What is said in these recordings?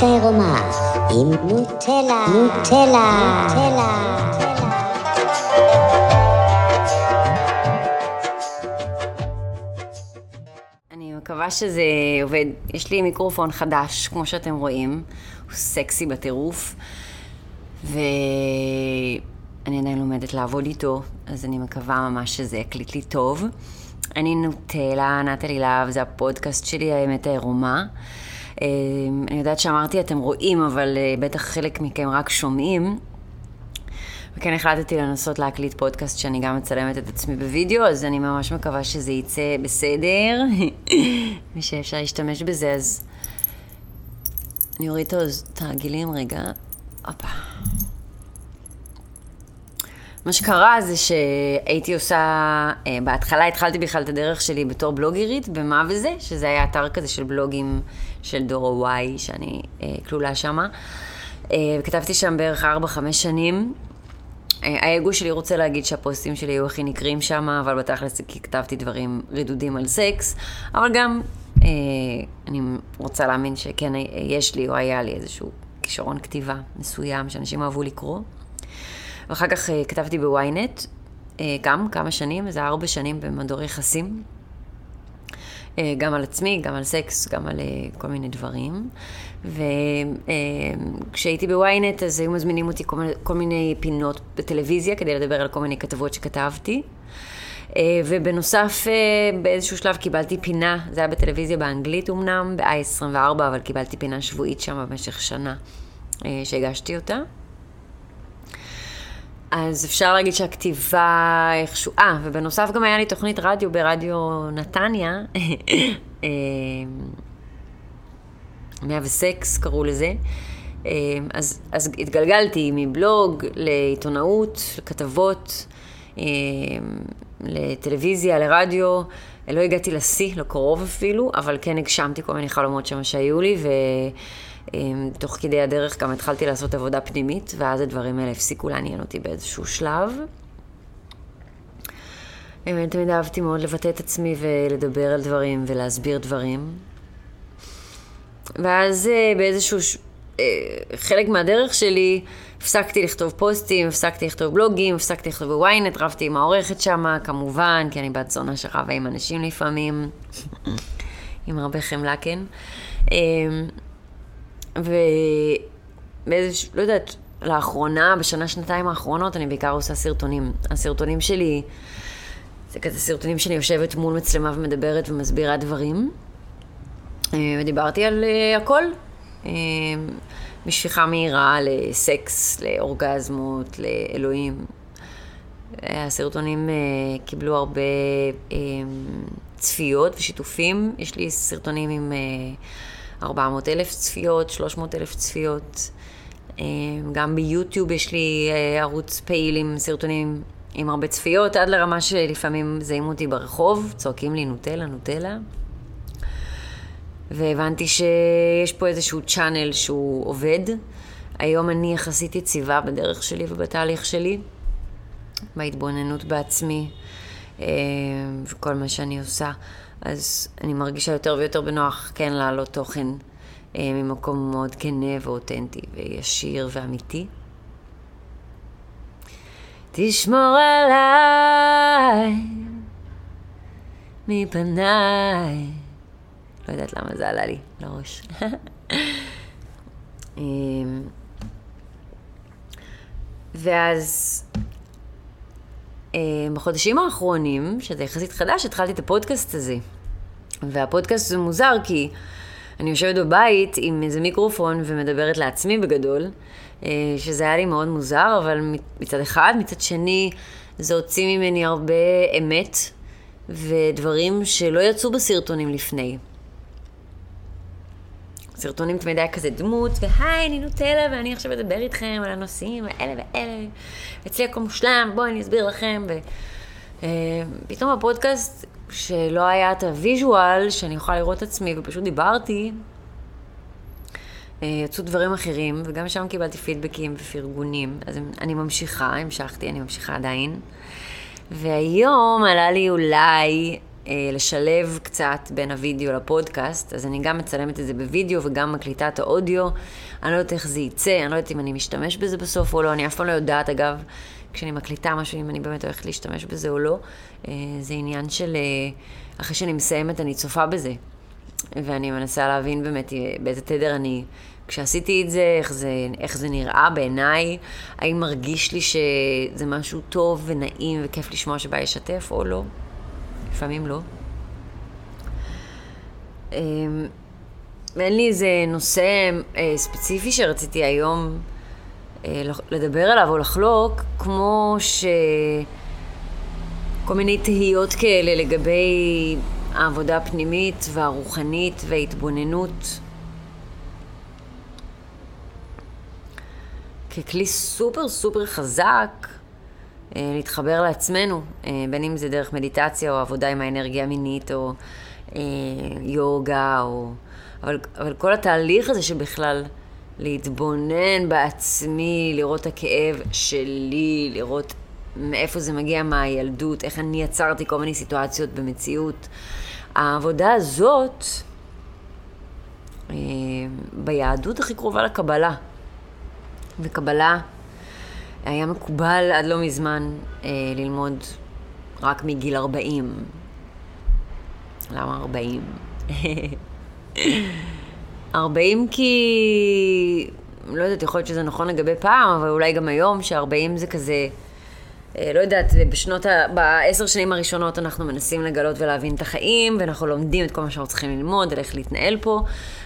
האמת העירומה עם נוטלה, נוטלה, נוטלה. אני מקווה שזה עובד. יש לי מיקרופון חדש, כמו שאתם רואים. הוא סקסי בטירוף. ואני עדיין לומדת לעבוד איתו, אז אני מקווה ממש שזה יקליט לי טוב. אני נוטלה, נטלי להב, זה הפודקאסט שלי, האמת העירומה. אה, אני יודעת שאמרתי אתם רואים, אבל אה, בטח חלק מכם רק שומעים. וכן החלטתי לנסות להקליט פודקאסט שאני גם מצלמת את עצמי בווידאו, אז אני ממש מקווה שזה יצא בסדר, ושאפשר להשתמש בזה, אז אני אוריד את הגילים רגע. הופה. מה שקרה זה שהייתי עושה, אה, בהתחלה התחלתי בכלל את הדרך שלי בתור בלוגרית במה וזה, שזה היה אתר כזה של בלוגים של דור וואי, שאני אה, כלולה שמה. אה, וכתבתי שם בערך 4-5 שנים. אה, האגו שלי רוצה להגיד שהפוסטים שלי היו הכי נקרים שם, אבל בתכלס כתבתי דברים רדודים על סקס, אבל גם אה, אני רוצה להאמין שכן אה, יש לי או היה לי איזשהו כישרון כתיבה מסוים שאנשים אהבו לקרוא. ואחר כך אה, כתבתי בוויינט, אה, גם כמה שנים, זה ארבע שנים במדור יחסים. אה, גם על עצמי, גם על סקס, גם על כל מיני דברים. וכשהייתי בוויינט אז היו מזמינים אותי כל מיני פינות בטלוויזיה כדי לדבר על כל מיני כתבות שכתבתי. ובנוסף, באיזשהו שלב קיבלתי פינה, זה היה בטלוויזיה באנגלית אמנם, ב-i24, אבל קיבלתי פינה שבועית שם במשך שנה שהגשתי אותה. אז אפשר להגיד שהכתיבה איכשהו... אה, ובנוסף גם היה לי תוכנית רדיו ברדיו נתניה, 106 אה, קראו לזה. אה, אז, אז התגלגלתי מבלוג לעיתונאות, לכתבות, אה, לטלוויזיה, לרדיו. לא הגעתי לשיא, לא קרוב אפילו, אבל כן הגשמתי כל מיני חלומות שם שהיו לי, ו... אמ, תוך כדי הדרך גם התחלתי לעשות עבודה פנימית, ואז הדברים האלה הפסיקו לעניין אותי באיזשהו שלב. תמיד אהבתי מאוד לבטא את עצמי ולדבר על דברים ולהסביר דברים. ואז אה, באיזשהו ש... אה, חלק מהדרך שלי הפסקתי לכתוב פוסטים, הפסקתי לכתוב בלוגים, הפסקתי לכתוב בוויינט, רבתי עם העורכת שמה, כמובן, כי אני בת זונה שרבה עם אנשים לפעמים, עם הרבה חמלה, כן. ובאיזשהו, לא יודעת, לאחרונה, בשנה, שנתיים האחרונות, אני בעיקר עושה סרטונים. הסרטונים שלי, זה כזה סרטונים שאני יושבת מול מצלמה ומדברת ומסבירה דברים. אה, ודיברתי על uh, הכל. Uh, משפיכה מהירה לסקס, לאורגזמות, לאלוהים. הסרטונים קיבלו הרבה צפיות ושיתופים. יש לי סרטונים עם... Uh, 400 אלף צפיות, 300 אלף צפיות. אה, גם ביוטיוב יש לי אה, ערוץ פעיל עם סרטונים עם הרבה צפיות, עד לרמה שלפעמים זהים אותי ברחוב, צועקים לי נוטלה, נוטלה. והבנתי שיש פה איזשהו צ'אנל שהוא עובד. היום אני יחסית יציבה בדרך שלי ובתהליך שלי, בהתבוננות בעצמי אה, וכל מה שאני עושה. אז אני מרגישה יותר ויותר בנוח כן להעלות תוכן אה, ממקום מאוד כנה ואותנטי וישיר ואמיתי. תשמור עליי מפניי. לא יודעת למה זה עלה לי לראש. אמ, ואז בחודשים האחרונים, שזה יחסית חדש, התחלתי את הפודקאסט הזה. והפודקאסט זה מוזר כי אני יושבת בבית עם איזה מיקרופון ומדברת לעצמי בגדול, אה, שזה היה לי מאוד מוזר, אבל מצד אחד, מצד שני, זה הוציא ממני הרבה אמת ודברים שלא יצאו בסרטונים לפני. סרטונים תמיד היה כזה דמות, והי, אני נוטלה, ואני עכשיו אדבר איתכם על הנושאים האלה ואלה, אצלי הכל מושלם, בואו אני אסביר לכם. ופתאום אה, הפודקאסט, שלא היה את הוויז'ואל, שאני יכולה לראות את עצמי, ופשוט דיברתי, אה, יצאו דברים אחרים, וגם שם קיבלתי פידבקים ופרגונים. אז אני ממשיכה, המשכתי, אני ממשיכה עדיין. והיום עלה לי אולי, לשלב קצת בין הוידאו לפודקאסט, אז אני גם מצלמת את זה בוידאו וגם מקליטה את האודיו. אני לא יודעת איך זה יצא, אני לא יודעת אם אני משתמש בזה בסוף או לא, אני אף פעם לא יודעת, אגב, כשאני מקליטה משהו, אם אני באמת הולכת להשתמש בזה או לא. אה, זה עניין של, אה, אחרי שאני מסיימת, אני צופה בזה. ואני מנסה להבין באמת אה, באיזה תדר אני, כשעשיתי את זה, איך זה, איך זה נראה בעיניי, האם מרגיש לי שזה משהו טוב ונעים וכיף לשמוע שבא לשתף או לא. לפעמים לא. אמ, אין לי איזה נושא אה, ספציפי שרציתי היום אה, לדבר עליו או לחלוק, כמו ש... כל מיני תהיות כאלה לגבי העבודה הפנימית והרוחנית וההתבוננות. ככלי סופר סופר חזק להתחבר לעצמנו, אה, בין אם זה דרך מדיטציה או עבודה עם האנרגיה המינית או אה, יוגה, או... אבל, אבל כל התהליך הזה שבכלל להתבונן בעצמי, לראות את הכאב שלי, לראות מאיפה זה מגיע מהילדות, איך אני יצרתי כל מיני סיטואציות במציאות. העבודה הזאת ביהדות הכי קרובה לקבלה. וקבלה היה מקובל עד לא מזמן אה, ללמוד רק מגיל 40. למה 40? 40 כי... לא יודעת, יכול להיות שזה נכון לגבי פעם, אבל אולי גם היום, ש-40 זה כזה... אה, לא יודעת, בשנות ה... בעשר שנים הראשונות אנחנו מנסים לגלות ולהבין את החיים, ואנחנו לומדים את כל מה שאנחנו צריכים ללמוד, על איך להתנהל פה.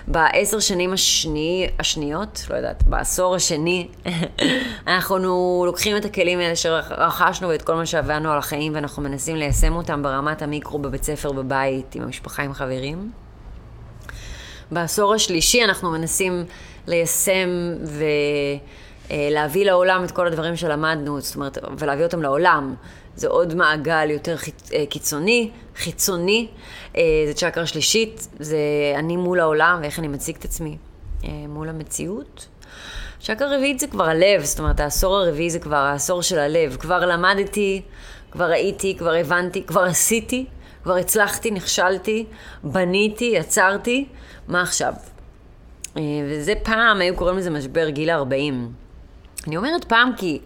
בעשר שנים השני... השניות, לא יודעת, בעשור השני, אנחנו לוקחים את הכלים האלה שרכשנו ואת כל מה שעבדנו על החיים, ואנחנו מנסים ליישם אותם ברמת המיקרו בבית ספר, בבית, עם המשפחה, עם חברים. בעשור השלישי אנחנו מנסים ליישם ו... אה, להביא לעולם את כל הדברים שלמדנו, זאת אומרת, ולהביא אותם לעולם. זה עוד מעגל יותר. אה, קיצוני, חיצוני. אה, זה צ'קרה שלישית, זה אני מול העולם ואיך אני מציג את עצמי מול המציאות. צ'קרה רביעית זה כבר הלב, זאת אומרת, העשור הרביעי זה כבר העשור של הלב. כבר למדתי, כבר ראיתי, כבר הבנתי, כבר עשיתי, כבר הצלחתי, נכשלתי, בניתי, יצרתי, מה עכשיו? וזה פעם, היו קוראים לזה משבר גיל 40. אני אומרת פעם כי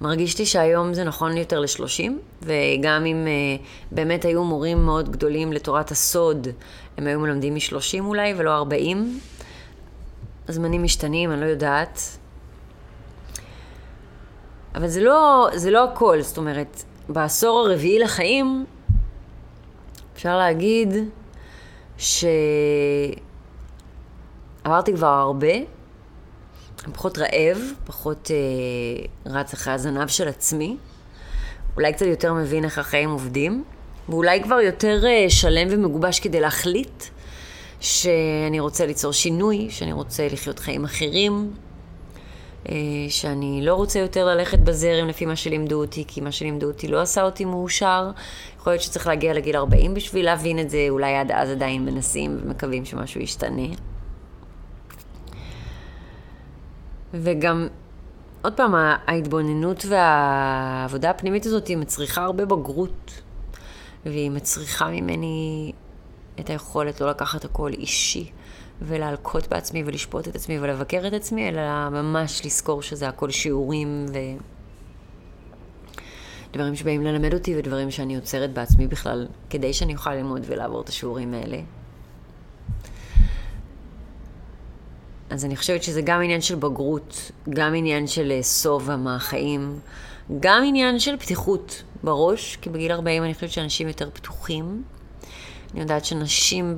מרגיש לי שהיום זה נכון יותר ל-30, וגם אם uh, באמת היו מורים מאוד גדולים לתורת הסוד, הם היו מלמדים מ-30 אולי ולא 40. הזמנים משתנים, אני לא יודעת. אבל זה לא, זה לא הכל, זאת אומרת, בעשור הרביעי לחיים, אפשר להגיד שעברתי כבר הרבה, פחות רעב, פחות אה, רץ אחרי הזנב של עצמי, אולי קצת יותר מבין איך החיים עובדים, ואולי כבר יותר אה, שלם ומגובש כדי להחליט שאני רוצה ליצור שינוי, שאני רוצה לחיות חיים אחרים, אה, שאני לא רוצה יותר ללכת בזרם לפי מה שלימדו אותי, כי מה שלימדו אותי לא עשה אותי מאושר. יכול להיות שצריך להגיע לגיל 40 בשביל להבין את זה, אולי עד אז עדיין מנסים ומקווים שמשהו ישתנה. וגם, עוד פעם, ההתבוננות והעבודה הפנימית הזאת היא מצריכה הרבה בגרות, והיא מצריכה ממני את היכולת לא לקחת הכל אישי, ולהלקות בעצמי ולשפוט את עצמי ולבקר את עצמי, אלא ממש לזכור שזה הכל שיעורים ו... דברים שבאים ללמד אותי ודברים שאני יוצרת בעצמי בכלל, כדי שאני אוכל ללמוד ולעבור את השיעורים האלה. אז אני חושבת שזה גם עניין של בגרות, גם עניין של לאסוף מהחיים, גם עניין של פתיחות בראש, כי בגיל 40 אני חושבת שאנשים יותר פתוחים. אני יודעת שנשים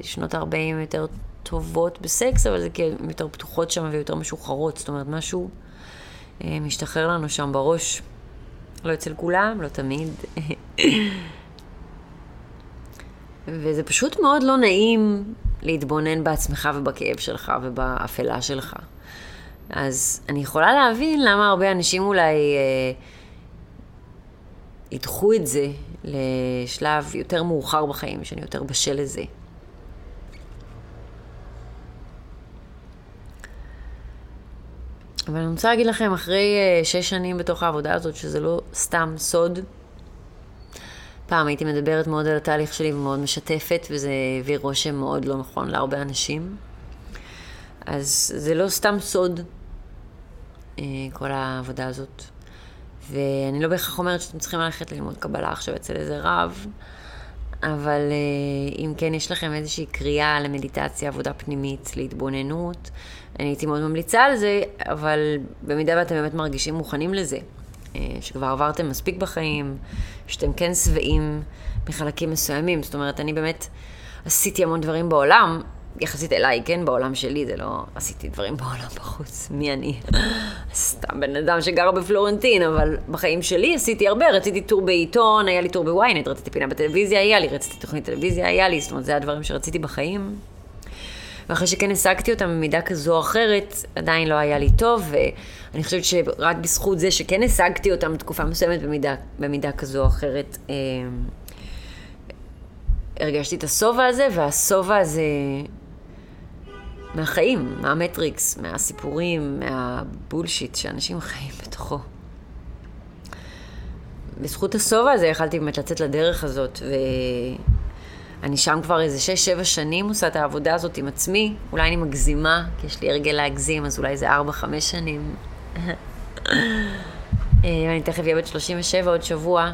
בשנות ה-40 יותר טובות בסקס, אבל זה כי הן יותר פתוחות שם ויותר משוחררות. זאת אומרת, משהו אה, משתחרר לנו שם בראש. לא אצל כולם, לא תמיד. וזה פשוט מאוד לא נעים להתבונן בעצמך ובכאב שלך ובאפלה שלך. אז אני יכולה להבין למה הרבה אנשים אולי אה, ידחו את זה לשלב יותר מאוחר בחיים, שאני יותר בשל לזה. אבל אני רוצה להגיד לכם, אחרי אה, שש שנים בתוך העבודה הזאת, שזה לא סתם סוד, פעם הייתי מדברת מאוד על התהליך שלי ומאוד משתפת, וזה הביא רושם מאוד לא נכון להרבה אנשים. אז זה לא סתם סוד, אה, כל העבודה הזאת. ואני לא בהכרח אומרת שאתם צריכים ללכת ללמוד קבלה עכשיו אצל איזה רב, אבל אה, אם כן יש לכם איזושהי קריאה למדיטציה, עבודה פנימית, להתבוננות, אני הייתי מאוד ממליצה על זה, אבל במידה ואתם באמת מרגישים מוכנים לזה, שכבר עברתם מספיק בחיים, שאתם כן שבעים מחלקים מסוימים, זאת אומרת, אני באמת עשיתי המון דברים בעולם, יחסית אליי, כן, בעולם שלי, זה לא עשיתי דברים בעולם בחוץ, מי אני? סתם בן אדם שגר בפלורנטין, אבל בחיים שלי עשיתי הרבה, רציתי טור בעיתון, היה לי טור בוויינט, רציתי פינה בטלוויזיה, היה לי, רציתי תוכנית טלוויזיה, היה לי, זאת אומרת, זה הדברים שרציתי בחיים. ואחרי שכן השגתי אותם במידה כזו או אחרת, עדיין לא היה לי טוב, ואני חושבת שרק בזכות זה שכן השגתי אותם בתקופה מסוימת במידה, במידה כזו או אחרת, אה, הרגשתי את השובע הזה, והשובע הזה מהחיים, מהמטריקס, מהסיפורים, מהבולשיט שאנשים חיים בתוכו. בזכות השובע הזה יכלתי באמת לצאת לדרך הזאת, ואני שם כבר איזה שש-שבע שנים עושה את העבודה הזאת עם עצמי. אולי אני מגזימה, כי יש לי הרגל להגזים, אז אולי זה ארבע-חמש שנים. אני תכף אהיה בת 37 עוד שבוע,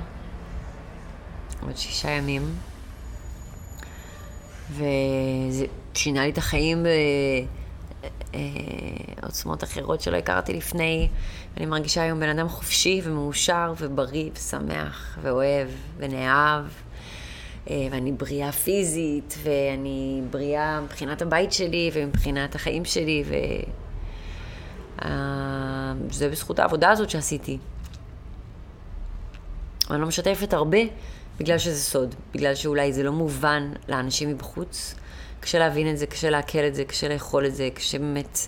עוד שישה ימים. וזה שינה לי את החיים בעוצמות אחרות שלא הכרתי לפני. אני מרגישה היום בן אדם חופשי ומאושר ובריא ושמח ואוהב ונאהב. ואני בריאה פיזית, ואני בריאה מבחינת הבית שלי ומבחינת החיים שלי, וזה בזכות העבודה הזאת שעשיתי. אני לא משתפת הרבה, בגלל שזה סוד, בגלל שאולי זה לא מובן לאנשים מבחוץ. קשה להבין את זה, קשה לעכל את זה, קשה לאכול את זה, קשה באמת...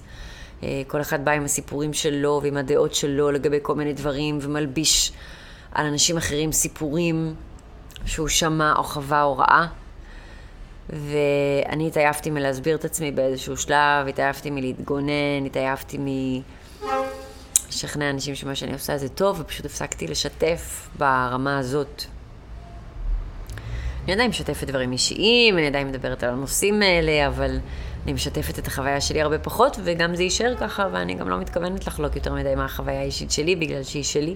אה, כל אחד בא עם הסיפורים שלו ועם הדעות שלו לגבי כל מיני דברים, ומלביש על אנשים אחרים סיפורים שהוא שמע או חווה או ראה. ואני התעייפתי מלהסביר את עצמי באיזשהו שלב, התעייפתי מלהתגונן, התעייפתי מ... לשכנע אנשים שמה שאני עושה זה טוב, ופשוט הפסקתי לשתף ברמה הזאת. אני עדיין משתפת דברים אישיים, אני עדיין מדברת על הנושאים האלה, אבל אני משתפת את החוויה שלי הרבה פחות, וגם זה יישאר ככה, ואני גם לא מתכוונת לחלוק יותר מדי מהחוויה האישית שלי, בגלל שהיא שלי.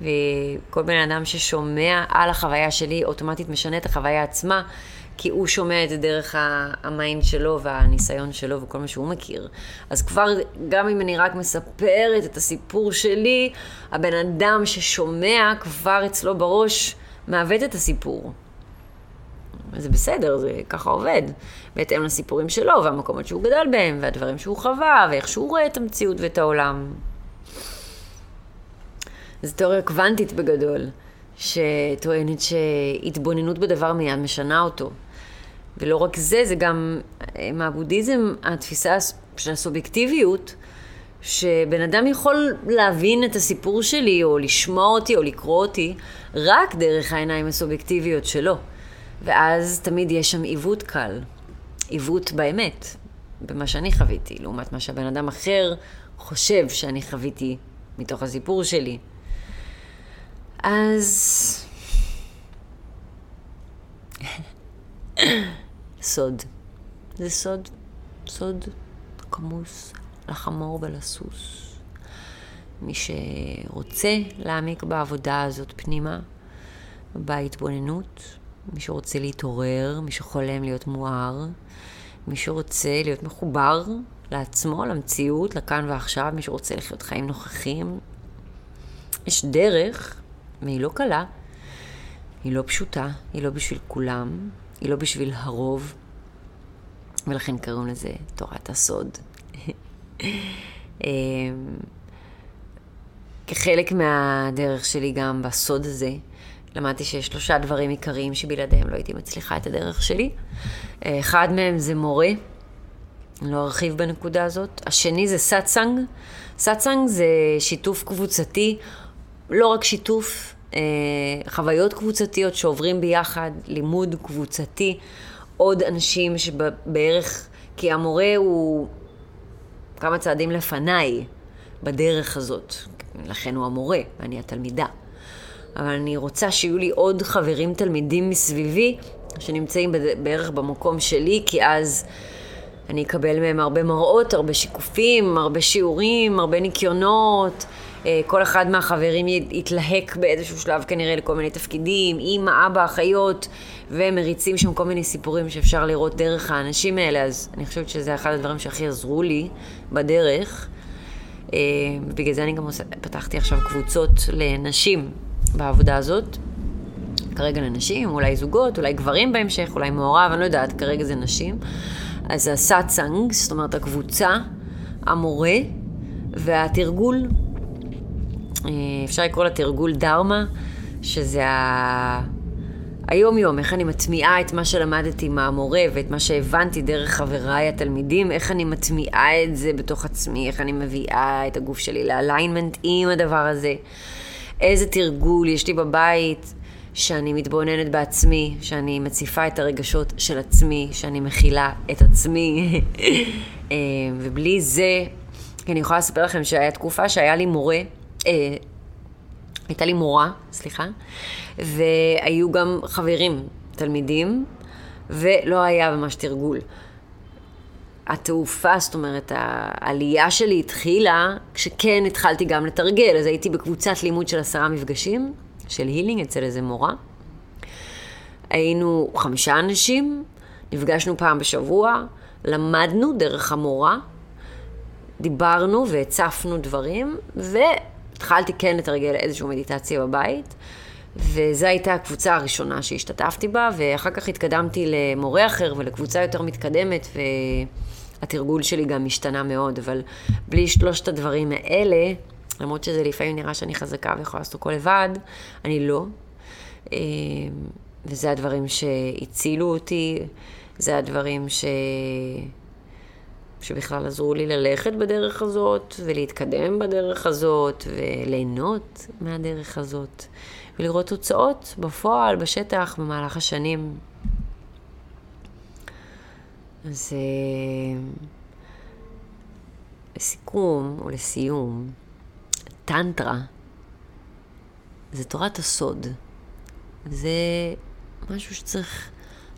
וכל בן אדם ששומע על החוויה שלי, אוטומטית משנה את החוויה עצמה, כי הוא שומע את זה דרך ה mind שלו והניסיון שלו וכל מה שהוא מכיר. אז כבר, גם אם אני רק מספרת את הסיפור שלי, הבן אדם ששומע כבר אצלו בראש מעוות את הסיפור. זה בסדר, זה ככה עובד. בהתאם לסיפורים שלו, והמקומות שהוא גדל בהם, והדברים שהוא חווה, ואיך שהוא רואה את המציאות ואת העולם. זו תיאוריה קוונטית בגדול, שטוענת שהתבוננות בדבר מיד משנה אותו. ולא רק זה, זה גם אה, מהבודהיזם, התפיסה של הסובייקטיביות, שבן אדם יכול להבין את הסיפור שלי, או לשמוע אותי, או לקרוא אותי, רק דרך העיניים הסובייקטיביות שלו. ואז תמיד יש שם עיוות קל, עיוות באמת, במה שאני חוויתי, לעומת מה שהבן אדם אחר חושב שאני חוויתי מתוך הסיפור שלי. אז... סוד. זה סוד, סוד כמוס לחמור ולסוס. מי שרוצה להעמיק בעבודה הזאת פנימה, בהתבוננות, מי שרוצה להתעורר, מי שחולם להיות מואר, מי שרוצה להיות מחובר לעצמו, למציאות, לכאן ועכשיו, מי שרוצה לחיות חיים נוכחים. יש דרך, והיא לא קלה, היא לא פשוטה, היא לא בשביל כולם, היא לא בשביל הרוב, ולכן קוראים לזה תורת הסוד. אמ, כחלק מהדרך שלי גם בסוד הזה, למדתי שיש שלושה דברים עיקריים שבלעדיהם לא הייתי מצליחה את הדרך שלי. אחד מהם זה מורה, אני לא ארחיב בנקודה הזאת. השני זה סאצאנג. סאצאנג זה שיתוף קבוצתי, לא רק שיתוף, אה, חוויות קבוצתיות שעוברים ביחד, לימוד קבוצתי, עוד אנשים שבערך, כי המורה הוא כמה צעדים לפניי בדרך הזאת, לכן הוא המורה ואני התלמידה. אבל אני רוצה שיהיו לי עוד חברים תלמידים מסביבי, שנמצאים בערך במקום שלי, כי אז אני אקבל מהם הרבה מראות, הרבה שיקופים, הרבה שיעורים, הרבה ניקיונות. אה, כל אחד מהחברים יתלהק באיזשהו שלב כנראה לכל מיני תפקידים, אימא, אבא, אחיות, ומריצים שם כל מיני סיפורים שאפשר לראות דרך האנשים האלה, אז אני חושבת שזה אחד הדברים שהכי עזרו לי בדרך. אה, ובגלל זה אני גם פתחתי עכשיו קבוצות לנשים בעבודה הזאת. כרגע לנשים, אולי זוגות, אולי גברים בהמשך, אולי מעורב, אני לא יודעת, כרגע זה נשים. אז הסאצאנג, זאת אומרת הקבוצה, המורה והתרגול, אפשר לקרוא לתרגול דרמה, שזה ה... היום-יום, איך אני מטמיעה את מה שלמדתי מהמורה ואת מה שהבנתי דרך חבריי התלמידים, איך אני מטמיעה את זה בתוך עצמי, איך אני מביאה את הגוף שלי לאליינמנט עם הדבר הזה. איזה תרגול יש לי בבית שאני מתבוננת בעצמי, שאני מציפה את הרגשות של עצמי, שאני מכילה את עצמי. אה, ובלי זה, אני יכולה לספר לכם שהיה תקופה שהיה לי מורה, אה, הייתה לי מורה, סליחה, והיו גם חברים, תלמידים, ולא היה ממש תרגול. התעופה, זאת אומרת, העלייה שלי התחילה כשכן התחלתי גם לתרגל. אז הייתי בקבוצת לימוד של עשרה מפגשים, של הילינג אצל איזה מורה. היינו חמישה אנשים, נפגשנו פעם בשבוע, למדנו דרך המורה, דיברנו והצפנו דברים, והתחלתי כן לתרגל איזושהי מדיטציה בבית. וזו הייתה הקבוצה הראשונה שהשתתפתי בה, ואחר כך התקדמתי למורה אחר ולקבוצה יותר מתקדמת, והתרגול שלי גם השתנה מאוד, אבל בלי שלושת הדברים האלה, למרות שזה לפעמים נראה שאני חזקה ויכולה לעשות הכל לבד, אני לא. אה, וזה הדברים שהצילו אותי, זה הדברים ש... שבכלל עזרו לי ללכת בדרך הזאת, ולהתקדם בדרך הזאת, וליהנות מהדרך הזאת, ולראות תוצאות בפועל, בשטח, במהלך השנים. אז אה, לסיכום, או לסיום, טנטרה זה תורת הסוד. זה משהו שצריך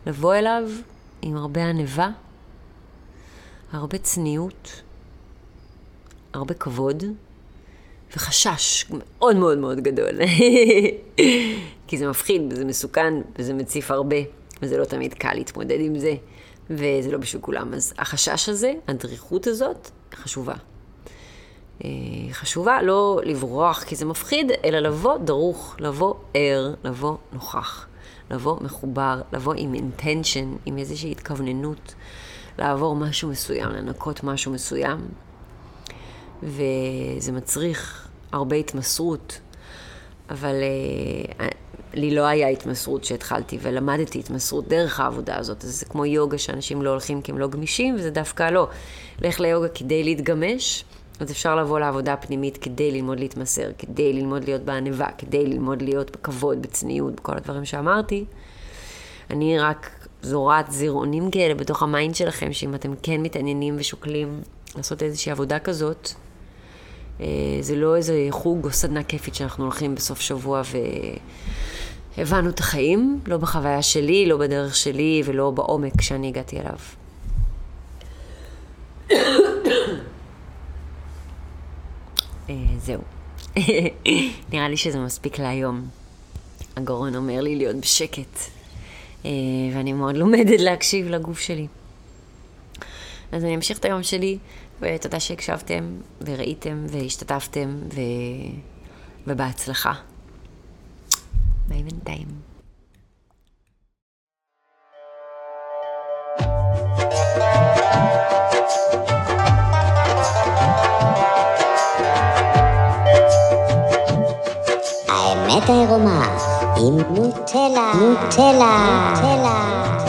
לבוא אליו עם הרבה ענווה, הרבה צניעות, הרבה כבוד וחשש מאוד מאוד מאוד גדול. כי זה מפחיד וזה מסוכן וזה מציף הרבה, וזה לא תמיד קל להתמודד עם זה, וזה לא בשביל כולם. אז החשש הזה, הדריכות הזאת, חשובה. אה, חשובה לא לברוח כי זה מפחיד, אלא לבוא דרוך, לבוא ער, לבוא נוכח, לבוא מחובר, לבוא עם אינטנשן, עם איזושהי התכווננות, לעבור משהו מסוים, לנקות משהו מסוים, וזה מצריך הרבה התמסרות, אבל אה, לי לא היה התמסרות שהתחלתי, ולמדתי התמסרות דרך העבודה הזאת. אז זה כמו יוגה שאנשים לא הולכים כי הם לא גמישים, וזה דווקא לא. לך ליוגה כדי להתגמש. אז אפשר לבוא לעבודה הפנימית כדי ללמוד להתמסר, כדי ללמוד להיות בענווה, כדי ללמוד להיות בכבוד, בצניעות, בכל הדברים שאמרתי. אני רק זורעת זירעונים כאלה בתוך ה mind שלכם, שאם אתם כן מתעניינים ושוקלים לעשות איזושהי עבודה כזאת, אה, זה לא איזה חוג או סדנה כיפית שאנחנו הולכים בסוף שבוע והבנו את החיים, לא בחוויה שלי, לא בדרך שלי ולא בעומק שאני הגעתי אליו. אה, זהו. נראה לי שזה מספיק להיום. הגרון אומר לי להיות בשקט, ואני מאוד לומדת להקשיב לגוף שלי. אז אני אמשיך את היום שלי, ותודה שהקשבתם, וראיתם, והשתתפתם, ו... ובהצלחה. ביי בינתיים. האמת העירומה עם נוטלה, נוטלה, נוטלה.